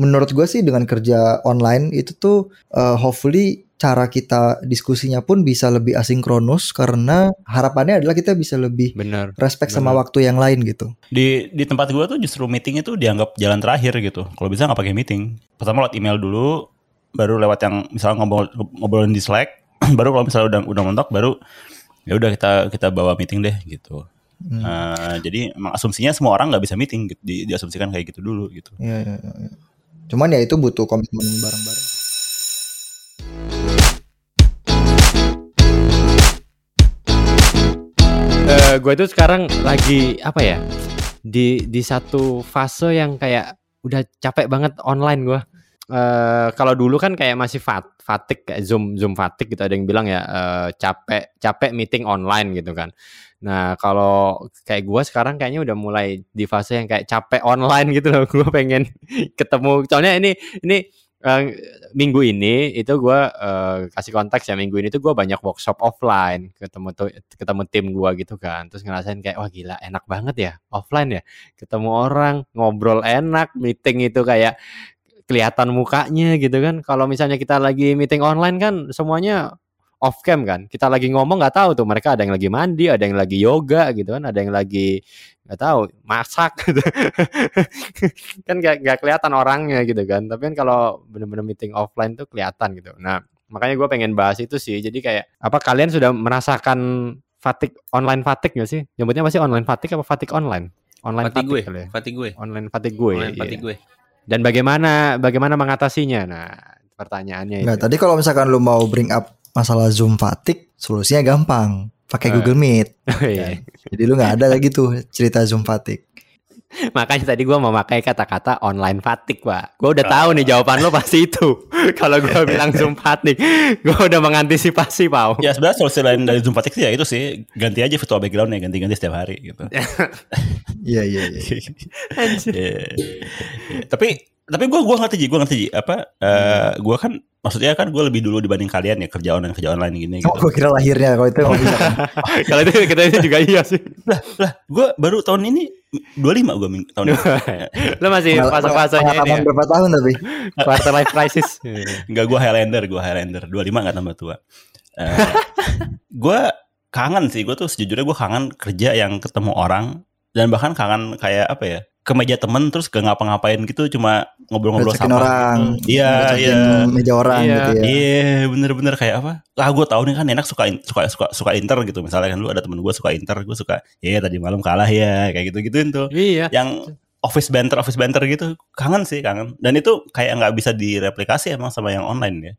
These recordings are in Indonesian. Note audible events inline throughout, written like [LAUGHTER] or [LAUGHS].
menurut gue sih dengan kerja online itu tuh uh, hopefully cara kita diskusinya pun bisa lebih asinkronus karena harapannya adalah kita bisa lebih bener, respect bener. sama waktu yang lain gitu. Di di tempat gue tuh justru meeting itu dianggap jalan terakhir gitu. Kalau bisa nggak pakai meeting. Pertama lewat email dulu, baru lewat yang misalnya ngobrol ngobrolin di Slack, [CLEARS THROAT] baru kalau misalnya udah udah mentok baru ya udah kita kita bawa meeting deh gitu. Hmm. Uh, jadi asumsinya semua orang nggak bisa meeting gitu, di, diasumsikan kayak gitu dulu gitu. Iya, iya, iya. Cuman ya itu butuh komitmen bareng-bareng. uh, gue tuh sekarang lagi apa ya di di satu fase yang kayak udah capek banget online gue uh, kalau dulu kan kayak masih fat fatik kayak zoom zoom fatik gitu. Ada yang bilang ya uh, capek capek meeting online gitu kan. Nah kalau kayak gue sekarang kayaknya udah mulai di fase yang kayak capek online gitu loh. [LAUGHS] Gue pengen ketemu. Soalnya ini ini uh, minggu ini itu gue uh, kasih konteks ya. Minggu ini tuh gue banyak workshop offline. Ketemu tuh ketemu tim gue gitu kan. Terus ngerasain kayak wah gila enak banget ya offline ya. Ketemu orang ngobrol enak meeting itu kayak kelihatan mukanya gitu kan. Kalau misalnya kita lagi meeting online kan semuanya off cam kan. Kita lagi ngomong nggak tahu tuh mereka ada yang lagi mandi ada yang lagi yoga gitu kan ada yang lagi nggak tahu masak gitu. [LAUGHS] kan gak, gak kelihatan orangnya gitu kan. Tapi kan kalau bener-bener meeting offline tuh kelihatan gitu. Nah makanya gue pengen bahas itu sih. Jadi kayak apa kalian sudah merasakan fatik online fatik gak sih? Nyebutnya masih online fatik apa fatik online? Online fatik gue. ya? fatik gue. Online fatik gue online fatik iya. gue dan bagaimana bagaimana mengatasinya nah pertanyaannya nah, itu. tadi kalau misalkan lu mau bring up masalah Zoom fatigue, solusinya gampang. Pakai uh. Google Meet. [LAUGHS] Oh, iya. Jadi lu nggak ada lagi tuh cerita Zoom fatigue. [LAUGHS] Makanya tadi gue mau pakai kata-kata online fatigue, Pak. Gue udah uh. tahu nih jawaban lo pasti itu. [LAUGHS] Kalau gue [LAUGHS] bilang Zoom fatigue, gue udah mengantisipasi, Pak. Ya sebenarnya solusi lain dari Zoom fatigue sih ya itu sih ganti aja virtual background ya, ganti-ganti setiap hari gitu. Iya iya iya. iya. Tapi tapi gue gue ngerti gue ngerti apa uh, hmm. gue kan maksudnya kan gue lebih dulu dibanding kalian ya kerja online kerja online gini oh, gitu. gue kira lahirnya kalau itu kalau itu kita juga iya sih lah lah gue baru tahun ini dua lima gue tahun ini. Lo masih fase-fasenya ini ya? berapa tahun tapi? Quarter life crisis. [LAUGHS] Enggak gue Highlander gue Highlander. dua lima nggak tambah tua. Uh, eh, gue kangen sih gue tuh sejujurnya gue kangen kerja yang ketemu orang dan bahkan kangen kayak apa ya ke meja temen terus gak ngapa-ngapain gitu cuma ngobrol-ngobrol sama orang iya iya. meja orang iya, gitu ya. Iya bener-bener kayak apa ah gue tahu nih kan enak suka suka suka suka inter gitu. Misalnya kan lu ada temen gue suka inter gue suka ya tadi malam kalah ya kayak gitu gituin tuh. Iya. Yang office banter office banter gitu kangen sih kangen. Dan itu kayak nggak bisa direplikasi emang sama yang online ya.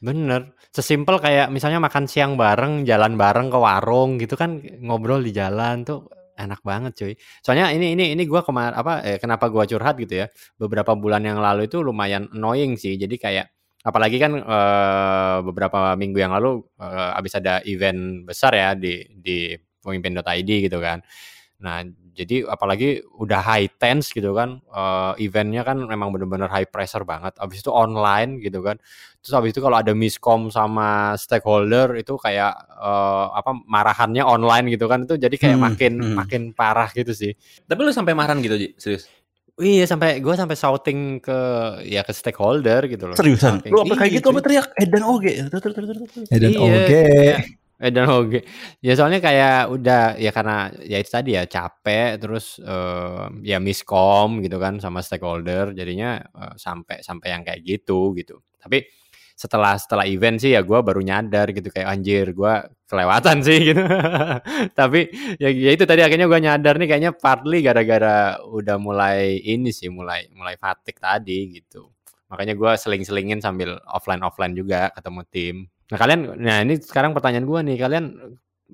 Bener. Sesimpel kayak misalnya makan siang bareng jalan bareng ke warung gitu kan ngobrol di jalan tuh enak banget cuy. Soalnya ini ini ini gue kemar apa eh, kenapa gue curhat gitu ya? Beberapa bulan yang lalu itu lumayan annoying sih. Jadi kayak apalagi kan eh, beberapa minggu yang lalu eh, abis ada event besar ya di di pemimpin.id gitu kan. Nah jadi apalagi udah high tense gitu kan uh, eventnya kan memang bener-bener high pressure banget abis itu online gitu kan terus abis itu kalau ada miskom sama stakeholder itu kayak uh, apa marahannya online gitu kan itu jadi kayak hmm, makin hmm. makin parah gitu sih tapi lu sampai marahan gitu Ji? serius Iya sampai gue sampai shouting ke ya ke stakeholder gitu loh. Seriusan? Lu apa kayak iya, gitu apa teriak Edan Oge? Edan Oge. [LAUGHS] Eh dan oke. Ya soalnya kayak udah ya karena ya itu tadi ya capek terus uh, ya miskom gitu kan sama stakeholder jadinya uh, sampai sampai yang kayak gitu gitu. Tapi setelah setelah event sih ya gue baru nyadar gitu kayak anjir gue kelewatan sih [LAUGHS] gitu. Tapi ya, ya itu tadi akhirnya gue nyadar nih kayaknya partly gara-gara udah mulai ini sih mulai mulai fatik tadi gitu. Makanya gue seling-selingin sambil offline offline juga ketemu tim. Nah kalian, nah ini sekarang pertanyaan gue nih, kalian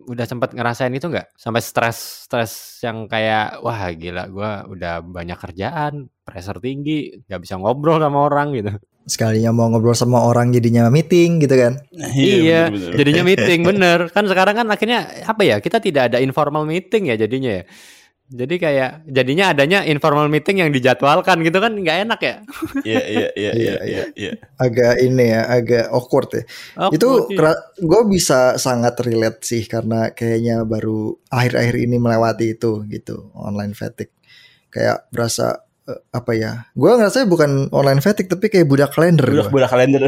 udah sempat ngerasain itu nggak? Sampai stres stres yang kayak wah gila gue udah banyak kerjaan, pressure tinggi, nggak bisa ngobrol sama orang gitu. Sekalinya mau ngobrol sama orang jadinya meeting gitu kan? Nah, iya, iya bener -bener. jadinya meeting [LAUGHS] bener. Kan sekarang kan akhirnya apa ya? Kita tidak ada informal meeting ya jadinya ya. Jadi kayak jadinya adanya informal meeting yang dijadwalkan gitu kan nggak enak ya? [LAUGHS] Iya iya iya iya iya. iya. Agak ini ya, agak awkward ya. Awkward, itu iya. gue bisa sangat relate sih karena kayaknya baru akhir-akhir ini melewati itu gitu online fatigue. Kayak berasa eh, apa ya? Gue ngerasa bukan online fatigue tapi kayak budak kalender. Budak gua. budak kalender.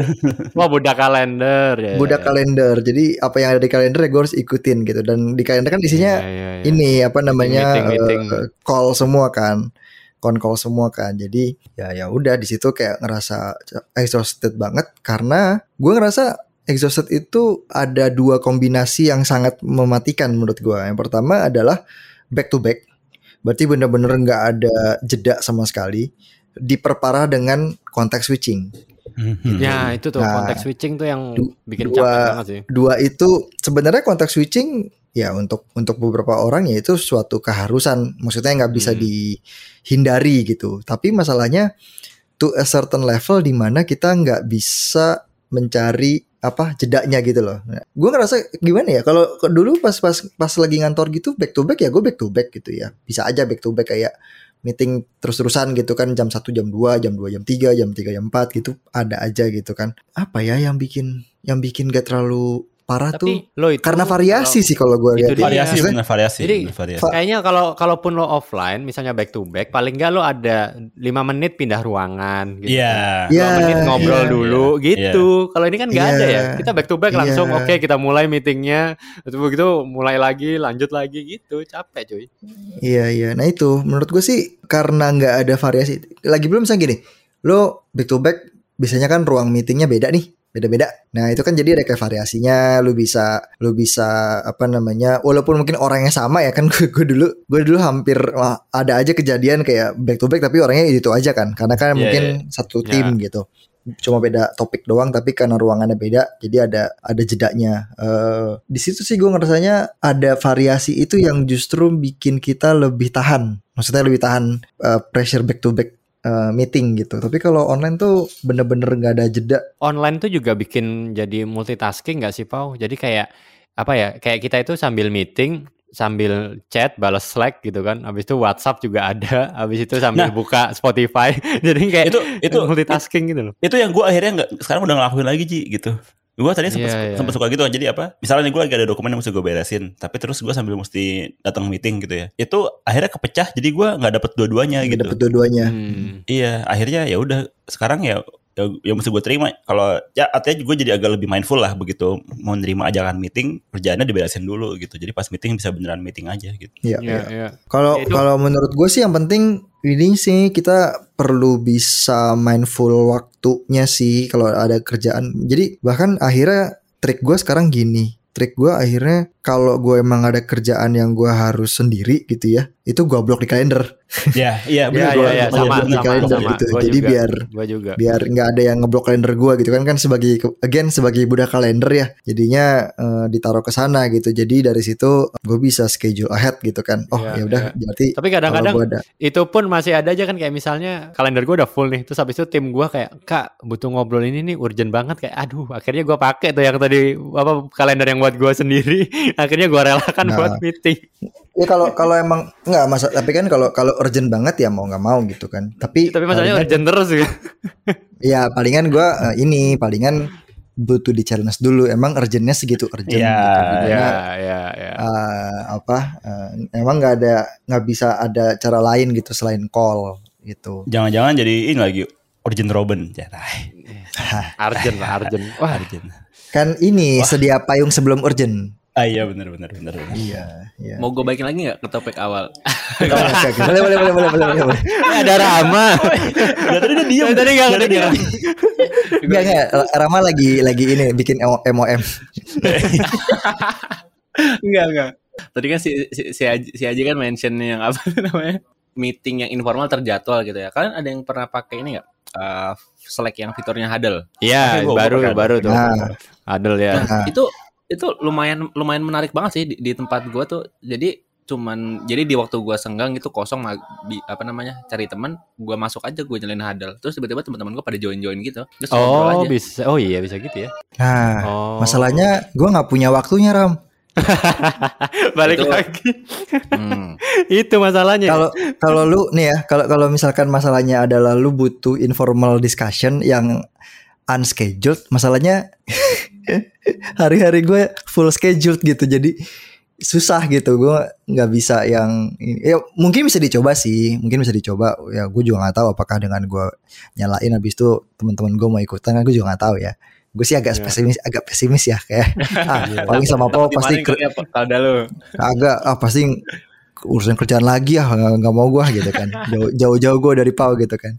Wah [LAUGHS] budak kalender ya. Budak ya. kalender. Jadi apa yang ada di kalender ya gue harus ikutin gitu. Dan di kalender kan isinya Ya, ya, ya. ini apa namanya Meeting, meeting. eh, call semua kan kon call semua kan jadi ya ya udah di situ kayak ngerasa exhausted banget karena gue ngerasa exhausted itu ada dua kombinasi yang sangat mematikan menurut gue yang pertama adalah back to back berarti bener-bener nggak ada jeda sama sekali. Diperparah dengan konteks switching. Ya itu tuh Nah, konteks switching tuh yang du- bikin dua- capek banget sih. dua itu sebenarnya konteks switching ya untuk untuk beberapa orang ya itu suatu keharusan. Maksudnya nggak bisa Hmm. dihindari gitu. Tapi masalahnya to a certain level di mana kita nggak bisa mencari apa jedanya gitu loh. Gue ngerasa gimana ya kalau dulu pas pas pas lagi ngantor gitu back to back ya gue back to back gitu ya. Bisa aja back to back kayak meeting terus-terusan gitu kan jam 1 jam 2 jam 2 jam 3 jam 3 jam 4 gitu. Ada aja gitu kan. Apa ya yang bikin yang bikin gak terlalu parah tuh Tapi lo itu karena variasi kalau- sih kalau gue Itu lihat. variasi Maksudnya, benar variasi. Jadi, benar variasi. Kayaknya kalau kalaupun lo offline, misalnya back to back, paling nggak lo ada lima menit pindah ruangan, gitu. Iya. Dua Iya, menit ngobrol iya. dulu, gitu. Kalau ini kan nggak ada Iya. ya. Kita back to back langsung, Iya. oke kita mulai meetingnya, terus begitu mulai lagi, lanjut lagi, gitu. Capek cuy. Iya iya. Nah itu menurut gue sih karena nggak ada variasi. Lagi belum misalnya gini, lo back to back biasanya kan ruang meetingnya beda nih, beda-beda. Nah itu kan jadi ada kayak variasinya. Lo bisa lo bisa apa namanya? Walaupun mungkin orangnya sama ya kan. [LAUGHS] Gue dulu gue dulu hampir wah, ada aja kejadian kayak back to back tapi orangnya itu aja kan. Karena kan Iya, mungkin satu tim gitu. Cuma beda topik doang tapi karena ruangannya beda jadi ada ada jedanya. Eh di situ sih gue ngerasanya ada variasi itu yang justru bikin kita lebih tahan. Maksudnya lebih tahan eh, pressure back to back eh, meeting gitu. Tapi kalau online tuh bener-bener nggak ada jeda. Online tuh juga bikin jadi multitasking nggak sih, Pau? Jadi kayak apa ya? Kayak kita itu sambil meeting, sambil chat, balas Slack gitu kan. Habis itu WhatsApp juga ada. [LAUGHS] Habis itu sambil Nah. buka Spotify. [LAUGHS] jadi kayak Itu itu multitasking gitu loh. itu yang gue akhirnya nggak sekarang udah ngelakuin lagi Ji gitu gue tadi Iya, iya. sempet suka gitu. Jadi apa? Misalnya nih gue lagi ada dokumen yang mesti gue beresin. Tapi terus gue sambil mesti datang meeting gitu ya. Itu akhirnya kepecah. Jadi gue nggak dapet dua-duanya gitu. Dapet dua-duanya. Hmm. iya akhirnya ya udah. Sekarang ya ya, ya mesti gue terima kalau ya artinya gue jadi agak lebih mindful lah begitu mau nerima ajakan meeting kerjaannya diberesin dulu gitu jadi pas meeting bisa beneran meeting aja gitu Iya. Iya, iya. iya. Kalau kalau menurut gue sih yang penting ini sih kita perlu bisa mindful waktunya sih kalau ada kerjaan. Jadi bahkan akhirnya trik gue sekarang gini. Trik gue akhirnya kalau gue emang ada kerjaan yang gue harus sendiri gitu ya, itu gue blok di kalender. ya iya Iya, [LAUGHS] iya, gua- iya, gua- sama, gua- di kalender sama. gitu. Gua Jadi juga. biar Gua juga. biar nggak ada yang ngeblok kalender gue gitu kan kan sebagai again sebagai budak kalender ya jadinya eh, ditaruh ke sana gitu jadi dari situ gue bisa schedule ahead gitu kan oh Iya, ya udah iya. berarti Tapi kadang-kadang itu pun masih ada aja kan kayak misalnya kalender gue udah full nih terus habis itu tim gue kayak kak butuh ngobrol ini nih urgent banget kayak aduh akhirnya gue pakai tuh yang tadi apa kalender yang buat gue sendiri [LAUGHS] akhirnya gue relakan Nah. buat meeting Ya kalau kalau emang nggak masa tapi kan kalau kalau urgent banget ya mau nggak mau gitu kan. Tapi tapi masalahnya palingan- urgent terus gitu [LAUGHS] ya palingan gua eh, ini palingan butuh di challenge dulu. Emang urgentnya segitu urgent Iya, gitu. ya Jadinya, ya ya eh, apa eh, emang nggak ada nggak bisa ada cara lain gitu selain call gitu. jangan-jangan jadi ini lagi urgent Robin ya urgent lah urgent [LAUGHS] wah urgent Kan ini sedia payung sebelum urgent. Ah iya bener bener, bener. Iya, iya. Mau gue baikin lagi nggak ke topik awal? [LAUGHS] Boleh, boleh, boleh, boleh, boleh, boleh, boleh. Eh, ada Rama Dari [LAUGHS] tadi dia diem tadi nggak Dari ada dia Enggak, enggak. Rama lagi lagi ini bikin MOM. Enggak, [LAUGHS] enggak. Tadi kan si si si Aji, si Aji kan mention yang apa namanya? Meeting yang informal terjadwal gitu ya. Kalian ada yang pernah pakai ini enggak? Eh, Slack yang fiturnya huddle. Iya baru baru tuh Nah. Adel ya Nah. Itu itu lumayan lumayan menarik banget sih di, di tempat gua tuh. Jadi cuman jadi di waktu gua senggang itu kosong di apa namanya cari teman gua masuk aja gue nyalain huddle terus tiba-tiba teman-teman gua pada join join gitu terus ngobrol oh aja. bisa oh iya bisa gitu ya Nah, oh masalahnya gua nggak punya waktunya Ram. [LAUGHS] balik Itu- lagi Hmm. [LAUGHS] itu masalahnya Kalau kalau lu nih ya, kalau kalau misalkan masalahnya adalah lu butuh informal discussion yang unscheduled, masalahnya [LAUGHS] [LAUGHS] hari-hari gue full scheduled gitu. Jadi susah gitu gue nggak bisa yang ya mungkin bisa dicoba sih mungkin bisa dicoba ya gue juga nggak tahu apakah dengan gue nyalain habis itu teman-teman gue mau ikutan kan gue juga nggak tahu ya gue sih agak Iya. pesimis agak pesimis ya kayak [LAUGHS] ah, paling sama Pau pasti Ada lu. agak ah pasti urusan kerjaan lagi ya nggak mau gue gitu kan jauh jauh jauh gue dari Pau gitu kan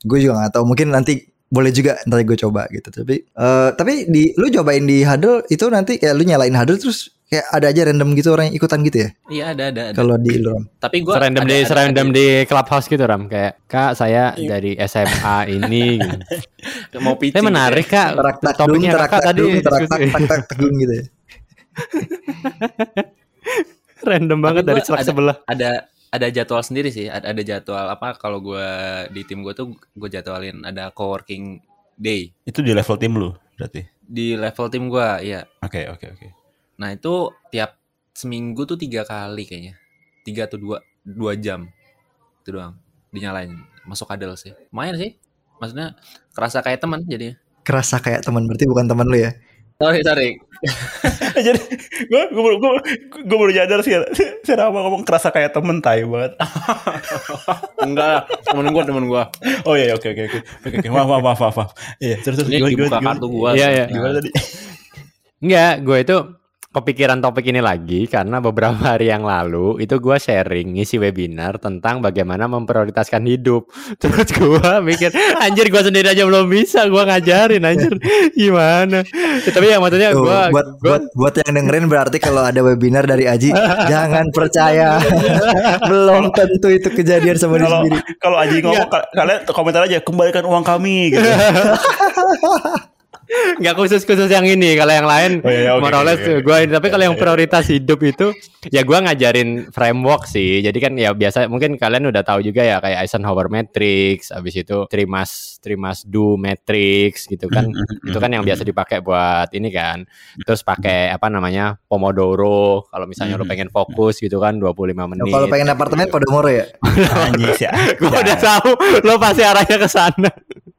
gue juga nggak tahu mungkin nanti boleh juga nanti gue coba gitu tapi eh tapi di lu cobain di huddle itu nanti kayak lu nyalain huddle terus kayak ada aja random gitu orang yang ikutan gitu ya Iya ada ada. ada. kalau di lu Ram? Tapi gua serandom ada- di ada- serandom ada- di clubhouse gitu ram kayak kak saya dari SMA ini [LAUGHS] gitu. mau pitching. Saya menarik kak terak tak topiknya terak kakak tak tadi terak tak tak tak tegung gitu ya [LAUGHS] random banget Tapi dari ada- sebelah ada ada jadwal sendiri sih ada, ada jadwal apa kalau gua di tim gua tuh gue jadwalin ada coworking day. Itu di level tim lu berarti. di level tim gua ya Oke, oke, oke. nah itu tiap seminggu tuh tiga kali kayaknya. Tiga atau dua dua jam. Itu doang dinyalain. Masuk kadal sih. Lumayan sih maksudnya kerasa kayak teman jadinya. Kerasa kayak teman berarti bukan teman lu ya sorry sorry [LAUGHS] Jadi gue gue baru gue gue baru nyadar sih. Saya Rama ngomong kerasa kayak temen tai banget. [LAUGHS] enggak lah temen gua temen gua Oh iya, oke, oke, oke, oke, oke. Maaf, maaf, maaf, maaf. Iya, terus terus dibuka gimana, kartu gua Iya, iya. gimana tadi? Enggak, gue itu kepikiran topik ini lagi karena beberapa [LAUGHS] hari yang lalu itu gue sharing ngisi webinar tentang bagaimana memprioritaskan hidup. [LAUGHS] Terus gue mikir, anjir gue sendiri aja belum bisa, gue ngajarin anjir [LAUGHS] gimana. Ya, tapi yang maksudnya gue buat buat buat yang dengerin berarti kalau ada webinar dari Aji jangan percaya belum tentu itu kejadian sama Kalau sendiri kalau Aji ngomong ka- kalian komentar aja kembalikan uang kami gitu. Nggak khusus khusus yang ini kalau yang lain Oh, iya, iya, oke, more or less oke, oke. gue tapi kalau yang Iya, iya. prioritas hidup itu ya gue ngajarin framework sih. Jadi kan ya biasa mungkin kalian udah tahu juga ya kayak Eisenhower matrix habis itu trimas trimas do matrix gitu kan. Itu kan yang biasa dipakai buat ini kan. Terus pakai apa namanya pomodoro kalau misalnya lo pengen fokus gitu kan 25 menit kalau pengen apartemen pada moro ya sih. [LAUGHS] gue udah tahu lo pasti arahnya ke sana.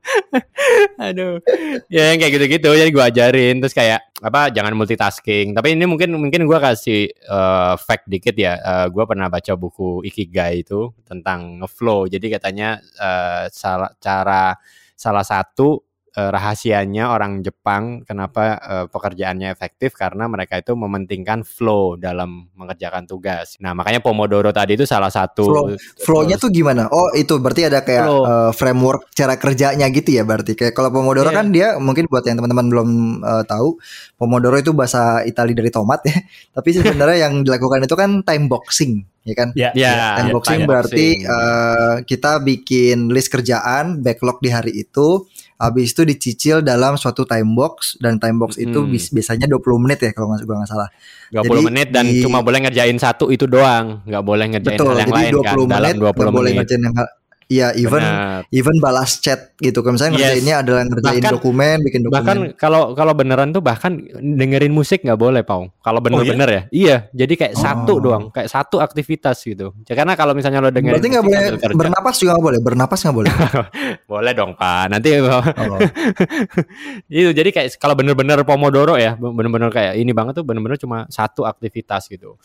[LAUGHS] Aduh, ya yang kayak gitu-gitu jadi gue ajarin terus kayak apa jangan multitasking. Tapi ini mungkin mungkin gue kasih eh, fact dikit ya. Eh, gue pernah baca buku Ikigai itu tentang ngeflow. Jadi katanya eh, salah cara salah satu eh, rahasianya orang Jepang kenapa eh, pekerjaannya efektif? Karena mereka itu mementingkan flow dalam mengerjakan tugas. Nah makanya Pomodoro tadi itu salah satu Flow- flow-nya tuh gimana? Oh itu berarti ada kayak Flow. eh, framework cara kerjanya gitu ya berarti? Kayak kalau pomodoro Iya. kan dia mungkin buat yang teman-teman belum eh, tahu pomodoro itu bahasa Itali dari tomat ya. [LAUGHS] Tapi sebenarnya yang dilakukan itu kan time boxing ya kan Ya, Ya, time ya, boxing time berarti eh, kita bikin list kerjaan backlog di hari itu habis itu dicicil dalam suatu time box dan time box itu Hmm. bis- biasanya 20 menit ya kalau nggak nggak salah 20 Jadi menit dan di- cuma boleh ngerjain satu itu doang, nggak boleh ngerjain betul hal yang jadi lain 20 kan menit dalam 20 nggak boleh menit. ngerjain yang Iya, even Benar. even balas chat gitu. Kalau misalnya Yes. ngerjainnya adalah ngerjain Bahkan- dokumen, bikin dokumen. Bahkan kalau kalau beneran tuh bahkan dengerin musik nggak boleh, Pau. Kalau bener-bener ya. Iya, jadi kayak satu Oh. doang, kayak satu aktivitas gitu. Ya, Karena kalau misalnya lo dengerin Berarti nggak boleh bernapas juga nggak boleh. Bernapas nggak boleh. [LAUGHS] boleh dong, Pak. Nanti Oh. [LAUGHS] itu jadi kayak kalau bener-bener Pomodoro ya, bener-bener kayak ini banget tuh bener-bener cuma satu aktivitas gitu.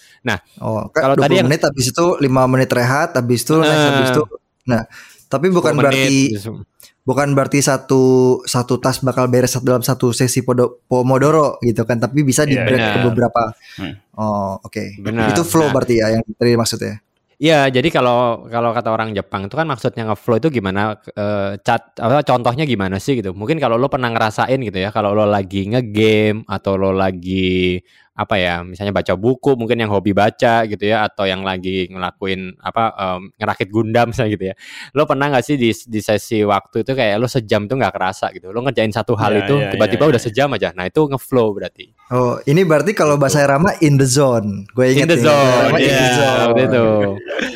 Oh, Kalau tadi 20 yang- menit habis itu 5 menit rehat, habis itu next, Eh. habis itu. Nah, tapi bukan 10 berarti menit, gitu. bukan berarti satu satu tas bakal beres dalam satu sesi podo, pomodoro gitu kan, tapi bisa di Iya, break ke benar. beberapa. Hmm. Oh, oke. Benar. Itu flow Nah. berarti ya yang tadi maksudnya. Iya, jadi kalau kalau kata orang Jepang itu kan maksudnya ngeflow itu gimana eh, cat apa contohnya gimana sih gitu. Mungkin kalau lo pernah ngerasain gitu ya, kalau lo lagi ngegame atau lo lagi apa ya, misalnya baca buku, mungkin yang hobi baca gitu ya atau yang lagi ngelakuin apa em, ngerakit Gundam [LAUGHS] misalnya gitu ya. Lo pernah nggak sih di di sesi waktu itu kayak lo sejam tuh nggak kerasa gitu. Lo ngerjain satu hal Iya, itu iya, tiba-tiba iya, udah iya. sejam aja. Nah, itu ngeflow berarti. Oh, ini berarti kalau bahasa Rama in the zone. Gue In ingat the zone. Rama in the Iya, zone. itu.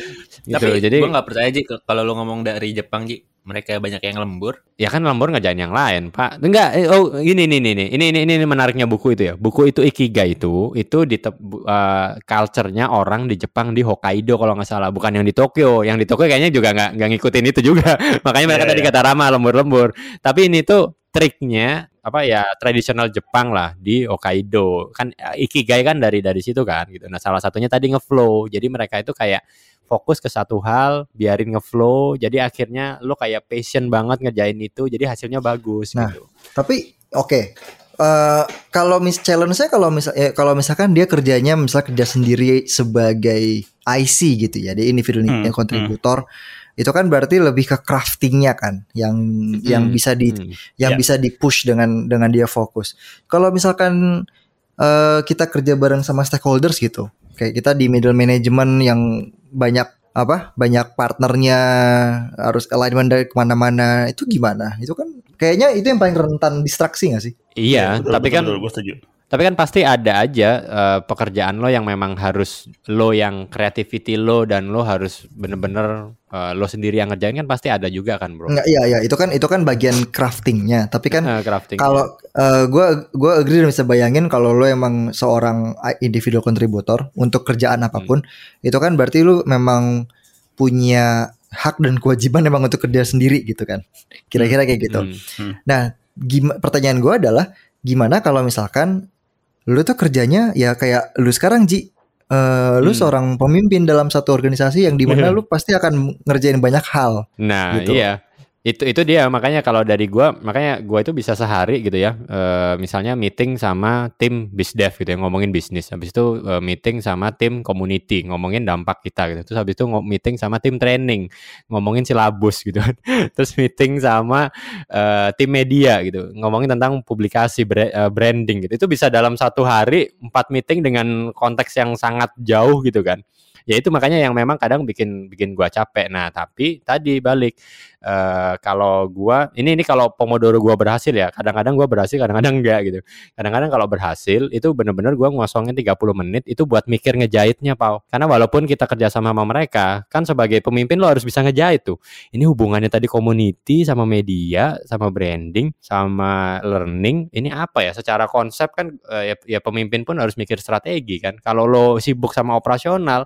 [LAUGHS] Gitu. tapi jadi gue nggak percaya Ji ke- kalau lo ngomong dari Jepang Ji mereka banyak yang lembur Ya kan lembur ngerjain yang lain, Pak. Enggak, eh, oh ini ini ini ini ini ini, ini menariknya buku itu ya. Buku itu Ikigai itu itu di bu- eh, culture-nya orang di Jepang di Hokkaido kalau nggak salah, bukan yang di Tokyo. Yang di Tokyo kayaknya juga nggak nggak ngikutin itu juga. [LAUGHS] Makanya mereka Iya, tadi iya. kata Rama lembur-lembur. Tapi ini tuh triknya apa ya tradisional Jepang lah di Hokkaido kan eh, ikigai kan dari dari situ kan gitu nah salah satunya tadi ngeflow jadi mereka itu kayak fokus ke satu hal biarin ngeflow jadi akhirnya lo kayak passion banget ngerjain itu jadi hasilnya bagus Nah, gitu Tapi oke. Eh, kalau mis challenge-nya kalau misal eh, kalau misalkan dia kerjanya misal kerja sendiri sebagai IC gitu ya, dia individu Hmm, kontributor, itu kan berarti lebih ke craftingnya kan, yang yang Hmm, bisa di hmm. yang Ya. bisa di push dengan dengan dia fokus. Kalau misalkan eh, kita kerja bareng sama stakeholders gitu, kayak kita di middle management yang banyak apa banyak partnernya harus alignment dari ke mana-mana itu gimana itu kan kayaknya itu yang paling rentan distraksi gak sih iya Betul, tapi betul, kan betul, gue setuju. Tapi kan pasti ada aja eh, pekerjaan lo yang memang harus lo yang creativity lo dan lo harus bener-bener eh, lo sendiri yang ngerjain kan pasti ada juga kan bro. Enggak, iya iya. Itu kan itu kan bagian craftingnya. Tapi kan Eh, crafting. kalau gue gue agree dan bisa bayangin kalau lo emang seorang individual kontributor untuk kerjaan apa pun itu kan berarti lo memang punya hak dan kewajiban emang untuk kerja sendiri gitu kan. Kira-kira kayak gitu. Hmm. nah gimana pertanyaan gue adalah gimana kalau misalkan lu tuh kerjanya ya kayak lu sekarang Ji Eh, lu Hmm. seorang pemimpin dalam satu organisasi yang di mana [LAUGHS] lu pasti akan ngerjain banyak hal Nah, Gitu. iya. Itu itu dia makanya kalau dari gua makanya gua itu bisa sehari gitu ya. eh, misalnya meeting sama tim bisdev gitu ya ngomongin bisnis. Habis itu eh, meeting sama tim community ngomongin dampak kita gitu. Terus habis itu meeting sama tim training ngomongin silabus gitu. [LAUGHS] Terus meeting sama eh, tim media gitu ngomongin tentang publikasi bra- branding gitu. Itu bisa dalam satu hari empat meeting dengan konteks yang sangat jauh gitu kan. Ya itu makanya yang memang kadang bikin bikin gua capek. Nah, tapi tadi balik eh kalau gua ini ini kalau pomodoro gua berhasil ya kadang-kadang gua berhasil kadang-kadang enggak gitu. Kadang-kadang kalau berhasil itu bener-bener gua ngosongin 30 menit itu buat mikir ngejahitnya pau. Karena walaupun kita kerja sama sama mereka kan sebagai pemimpin lo harus bisa ngejahit tuh. Ini hubungannya tadi community sama media sama branding sama learning ini apa ya? Secara konsep kan eh, ya, ya pemimpin pun harus mikir strategi kan. Kalau lo sibuk sama operasional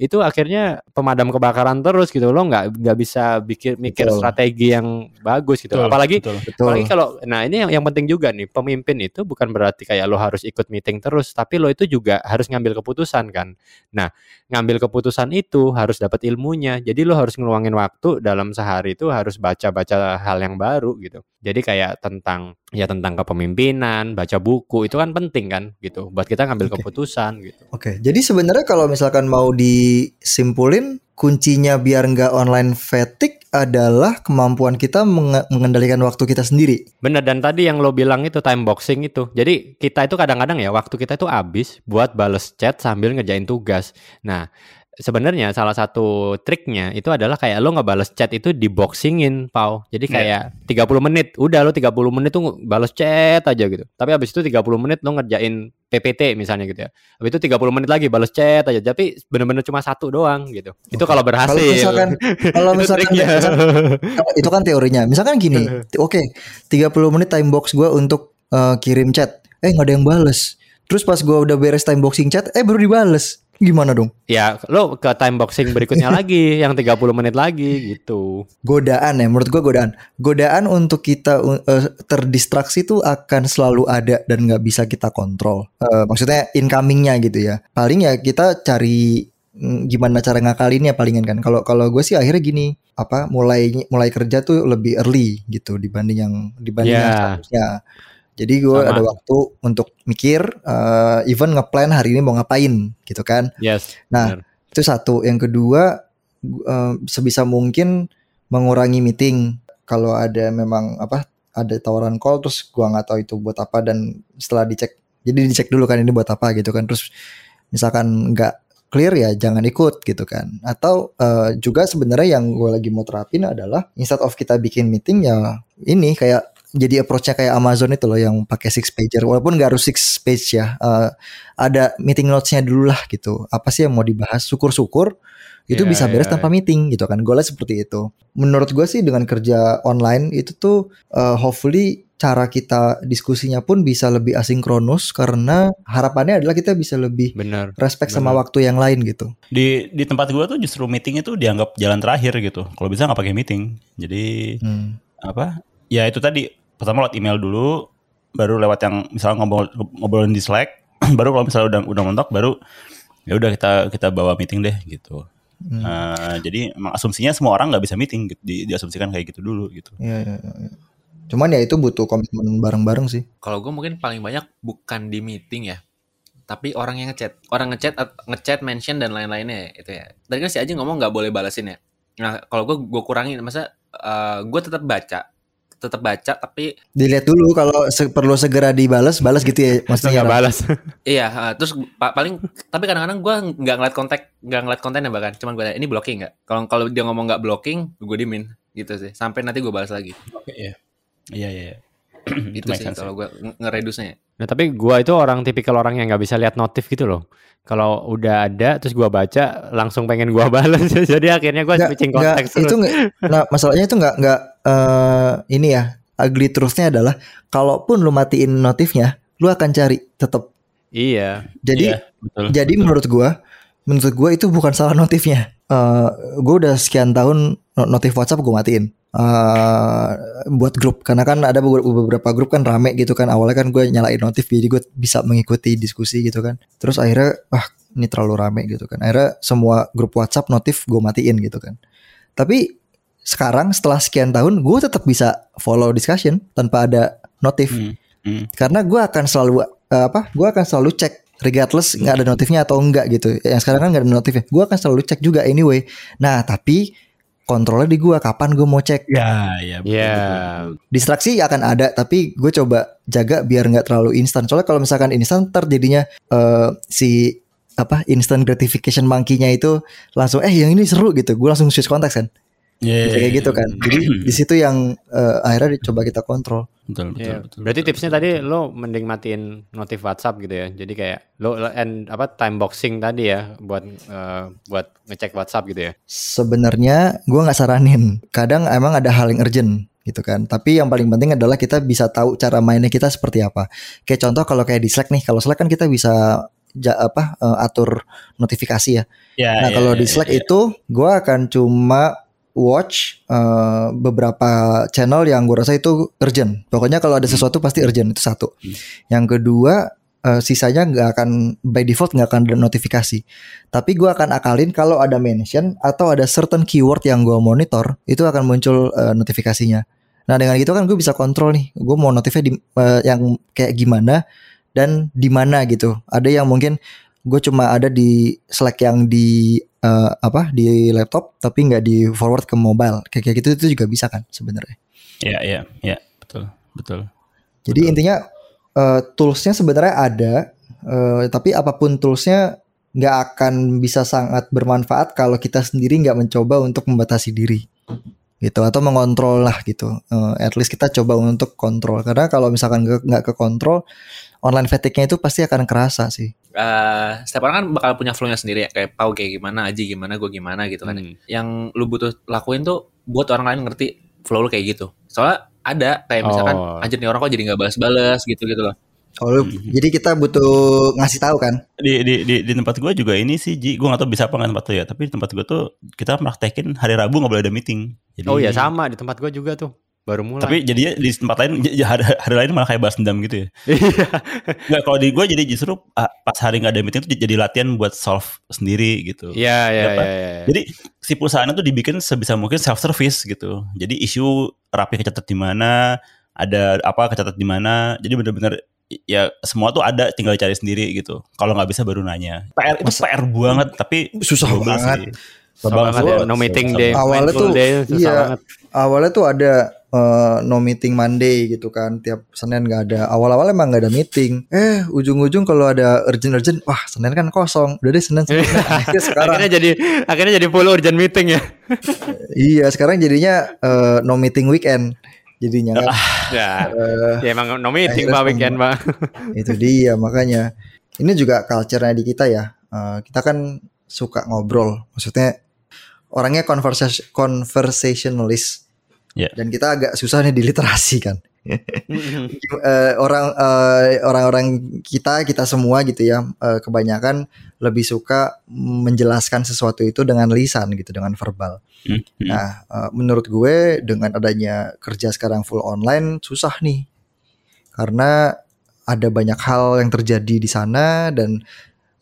itu akhirnya pemadam kebakaran terus gitu lo nggak nggak bisa bikin mikir Betul. strategi yang bagus gitu Betul, apalagi betul. betul apalagi kalau nah ini yang, yang penting juga nih pemimpin itu bukan berarti kayak lo harus ikut meeting terus tapi lo itu juga harus ngambil keputusan kan nah ngambil keputusan itu harus dapat ilmunya jadi lo harus ngeluangin waktu dalam sehari itu harus baca-baca hal yang baru gitu jadi kayak tentang ya tentang kepemimpinan baca buku itu kan penting kan gitu buat kita ngambil Oke. keputusan gitu Oke, jadi sebenarnya kalau misalkan mau disimpulin, kuncinya biar nggak online fatigue adalah kemampuan kita menge- mengendalikan waktu kita sendiri. Bener dan tadi yang lo bilang itu time boxing itu. Jadi kita itu kadang-kadang ya waktu kita itu habis buat bales chat sambil ngerjain tugas. Nah, sebenarnya salah satu triknya itu adalah kayak lo ngebales chat itu di boxingin, Pau. Jadi kayak 30 menit, udah lo 30 menit tuh bales chat aja gitu. Tapi habis itu 30 menit lo ngerjain PPT misalnya gitu ya. Habis itu 30 menit lagi bales chat aja. Tapi bener-bener cuma satu doang gitu. Itu kalau berhasil. [LAUGHS] Kalau misalkan kalau Itu misalkan triknya. Kalau itu kan teorinya. Misalkan gini, [LAUGHS] oke, 30 menit time box gue untuk eh, kirim chat. Eh nggak ada yang bales. Terus pas gue udah beres time boxing chat, eh baru dibales. Gimana dong? ya lo ke time boxing berikutnya [LAUGHS] lagi yang 30 menit lagi gitu. Godaan ya, menurut gue godaan. Godaan untuk kita eh, terdistraksi tuh akan selalu ada dan nggak bisa kita kontrol. Eh, maksudnya incomingnya gitu ya. Paling ya kita cari mm, gimana cara ngakalinnya palingan kan. Kalau kalau gue sih akhirnya gini, apa mulai mulai kerja tuh lebih early gitu dibanding yang dibanding yang Ya. seharusnya. Jadi gue Sama. ada waktu untuk mikir, eh, even ngeplan hari ini mau ngapain gitu kan. Yes. Nah, bener. itu satu. Yang kedua, eh, sebisa mungkin mengurangi meeting. Kalau ada memang apa, ada tawaran call, terus gua nggak tahu itu buat apa dan setelah dicek, jadi dicek dulu kan ini buat apa gitu kan. Terus misalkan nggak clear ya jangan ikut gitu kan. Atau eh, juga sebenarnya yang gue lagi mau terapin adalah instead of kita bikin meeting ya ini kayak jadi approach-nya kayak Amazon itu loh yang pakai six pager walaupun nggak harus six page ya Eh, ada meeting notes-nya dulu lah gitu apa sih yang mau dibahas syukur-syukur itu Iya, bisa beres iya, tanpa meeting gitu kan goalnya seperti itu menurut gue sih dengan kerja online itu tuh eh, hopefully cara kita diskusinya pun bisa lebih asinkronus karena harapannya adalah kita bisa lebih Bener. respect sama Benar. waktu yang lain gitu Di di tempat gua tuh justru meeting itu dianggap jalan terakhir gitu. Kalau bisa nggak pakai meeting. Jadi Hmm. apa? Ya itu tadi pertama lewat email dulu, baru lewat yang misalnya ngobrol ngobrolin di Slack, [CLEARS THROAT] baru kalau misalnya udah udah mentok baru ya udah kita kita bawa meeting deh gitu. Hmm. Eh, jadi emang asumsinya semua orang nggak bisa meeting gitu, di, diasumsikan kayak gitu dulu gitu. Iya, iya, iya, iya. Cuman ya itu butuh komitmen bareng-bareng sih. Kalau gue mungkin paling banyak bukan di meeting ya, tapi orang yang ngechat, orang ngechat, at- ngechat, mention dan lain-lainnya itu ya. Tadi kan si Aji ngomong nggak boleh balasin ya. Nah kalau gue gue kurangin, masa gue tetap baca, tetap baca, tapi Dilihat dulu kalau se- perlu segera dibalas, balas gitu ya maksudnya. nggak balas. [LAUGHS] iya. uh, terus pa- paling, tapi kadang-kadang gue nggak ngeliat kontak, nggak ngeliat kontennya bahkan, cuman gue ini blocking nggak. Kalau kalau dia ngomong nggak blocking, gue dimin gitu sih. Sampai nanti gue balas lagi. Oke ya. Iya iya. iya. [CLEARS THROAT] Itu make sih kalau gue ngeredusnya. Nah tapi gua itu orang tipikal orang yang nggak bisa lihat notif gitu loh. Kalau udah ada terus gua baca langsung pengen gua [LAUGHS] balas. Jadi akhirnya gua switching konteks terus. itu nggak- nah masalahnya itu nggak nggak eh, ini ya ugly truthnya adalah kalaupun lu matiin notifnya lu akan cari tetap Iya. jadi Iya, betul. jadi betul. menurut gua menurut gua itu bukan salah notifnya Eh gua udah sekian tahun no- notif WhatsApp gua matiin eh buat grup karena kan ada beberapa, beberapa grup kan rame gitu kan awalnya kan gue nyalain notif jadi gue bisa mengikuti diskusi gitu kan terus akhirnya wah ini terlalu rame gitu kan akhirnya semua grup WhatsApp notif gue matiin gitu kan tapi sekarang setelah sekian tahun gue tetap bisa follow discussion tanpa ada notif Hmm, hmm. karena gue akan selalu eh, apa gue akan selalu cek regardless nggak ada notifnya atau enggak gitu yang sekarang kan nggak ada notifnya gue akan selalu cek juga anyway nah tapi kontrolnya di gue kapan gue mau cek Ya, ya. betul, Iya. betul. distraksi akan ada tapi gue coba jaga biar nggak terlalu instan soalnya kalau misalkan instan ntar jadinya eh, si apa instant gratification monkey-nya itu langsung eh yang ini seru gitu gue langsung switch konteks kan Iya, Bisa kayak gitu kan jadi [CLEARS THROAT] di situ yang eh, akhirnya coba kita kontrol Betul, betul, Iya. betul. Berarti betul, tipsnya betul. tadi lo mending matiin notif WhatsApp gitu ya. Jadi kayak lo and apa time boxing tadi ya buat eh, buat ngecek WhatsApp gitu ya. sebenarnya gue nggak saranin kadang emang ada hal yang urgent gitu kan tapi yang paling penting adalah kita bisa tahu cara mainnya kita seperti apa kayak contoh kalau kayak di Slack nih kalau Slack kan kita bisa ja- apa eh, atur notifikasi ya Ya, nah ya, kalau ya, di Slack ya. itu gue akan cuma watch eh, beberapa channel yang gue rasa itu urgent pokoknya kalau ada sesuatu pasti urgent itu satu Hmm. yang kedua eh, sisanya nggak akan by default nggak akan ada notifikasi tapi gue akan akalin kalau ada mention atau ada certain keyword yang gue monitor itu akan muncul eh, notifikasinya. Nah dengan gitu kan gue bisa kontrol nih, gue mau notifnya di eh, yang kayak gimana dan di mana gitu. Ada yang mungkin gue cuma ada di Slack yang di eh, apa di laptop tapi nggak di forward ke mobile kayak kayak gitu itu juga bisa kan sebenarnya. Ya, ya, ya, betul, betul. Jadi intinya eh, toolsnya sebenarnya ada, eh, tapi apa pun toolsnya nggak akan bisa sangat bermanfaat kalau kita sendiri nggak mencoba untuk membatasi diri, gitu atau mengontrol lah gitu. Eh, at least kita coba untuk kontrol karena kalau misalkan nggak ke kontrol, online fatigue-nya itu pasti akan kerasa sih. Eh setiap orang kan bakal punya flow-nya sendiri ya kayak Pau kayak gimana Aji gimana gue gimana gitu kan Hmm. yang lu butuh lakuin tuh buat orang lain ngerti flow lu kayak gitu soalnya ada kayak misalkan Oh. anjir nih orang kok jadi nggak balas-balas gitu gitu loh Oh, lu- jadi kita butuh ngasih tahu kan? Di, di, di, di tempat gue juga ini sih, Ji, gue gak tau bisa apa nggak tempat tuh ya, tapi di tempat gue tuh kita praktekin hari Rabu gak boleh ada meeting. Jadi, Oh iya sama di tempat gua juga tuh. Baru mulai. Tapi jadinya di tempat lain, hari, hari lain malah kayak balas dendam gitu ya. [LAUGHS] Iya. Nggak, kalau di gue jadi justru ah, pas hari gak ada meeting tuh jadi latihan buat solve sendiri gitu. Iya iya iya. iya. Jadi si perusahaan itu dibikin sebisa mungkin self service gitu. Jadi isu rapi kecatat di mana, ada apa kecatat di mana. Jadi bener-bener ya semua tuh ada tinggal cari sendiri gitu. Kalau nggak bisa baru nanya. PR itu Masa- PR banget tapi Susah banget. sih. Banget sih. ya. No meeting day. Awalnya tuh, day, susah iya. banget. Awalnya tuh ada eh, no meeting Monday gitu kan, tiap Senin nggak ada. Awal-awal emang nggak ada meeting. Eh, ujung-ujung kalau ada urgent-urgent, wah Senin kan kosong. Udah deh Senin. Senin. [LAUGHS] Akhirnya sekarang akhirnya jadi akhirnya jadi full urgent meeting ya. [LAUGHS] Iya, sekarang jadinya eh, no meeting weekend. Jadinya kan Ya, Eh, ya emang no meeting pak weekend pak. [LAUGHS] itu dia makanya. Ini juga culture-nya di kita ya. Eh, kita kan suka ngobrol. Maksudnya orangnya conversation conversationalist. Ya. Dan kita agak susah nih di literasi kan. [LAUGHS] Eh, orang eh, orang-orang kita kita semua gitu ya eh, kebanyakan lebih suka menjelaskan sesuatu itu dengan lisan gitu dengan verbal. Hmm, hmm. Nah, eh, menurut gue dengan adanya kerja sekarang full online susah nih. karena ada banyak hal yang terjadi di sana dan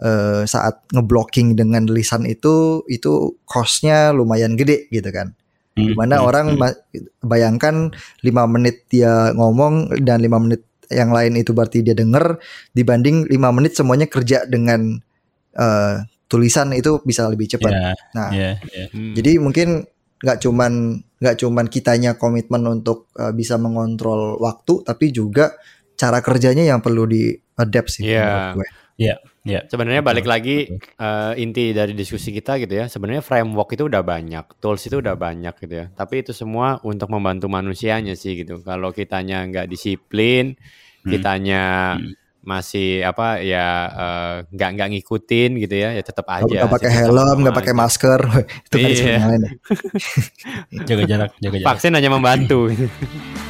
eh, saat ngeblocking dengan lisan itu itu costnya lumayan gede gitu kan Di mana hmm, orang hmm. ma- bayangkan lima menit dia ngomong dan lima menit yang lain itu berarti dia denger dibanding lima menit semuanya kerja dengan eh, tulisan itu bisa lebih cepat. Iya, Nah, iya, iya. Hmm. jadi mungkin nggak cuman nggak cuman kitanya komitmen untuk eh, bisa mengontrol waktu, tapi juga cara kerjanya yang perlu di adapt sih. Iya. menurut gue. Iya. Sebenarnya Betul, balik lagi betul. eh, inti dari diskusi kita gitu ya. Sebenarnya framework itu udah banyak, tools itu udah banyak gitu ya. Tapi itu semua untuk membantu manusianya sih gitu. Kalau kitanya nggak disiplin, Hmm. kitanya Hmm. masih apa ya eh, nggak nggak ngikutin gitu ya, ya tetap aja. Nggak pakai helm, nggak pakai masker, [LAUGHS] itu kan Iya. sebenarnya ya. [LAUGHS] Jaga jarak, jaga jarak. Vaksin hanya membantu. [LAUGHS]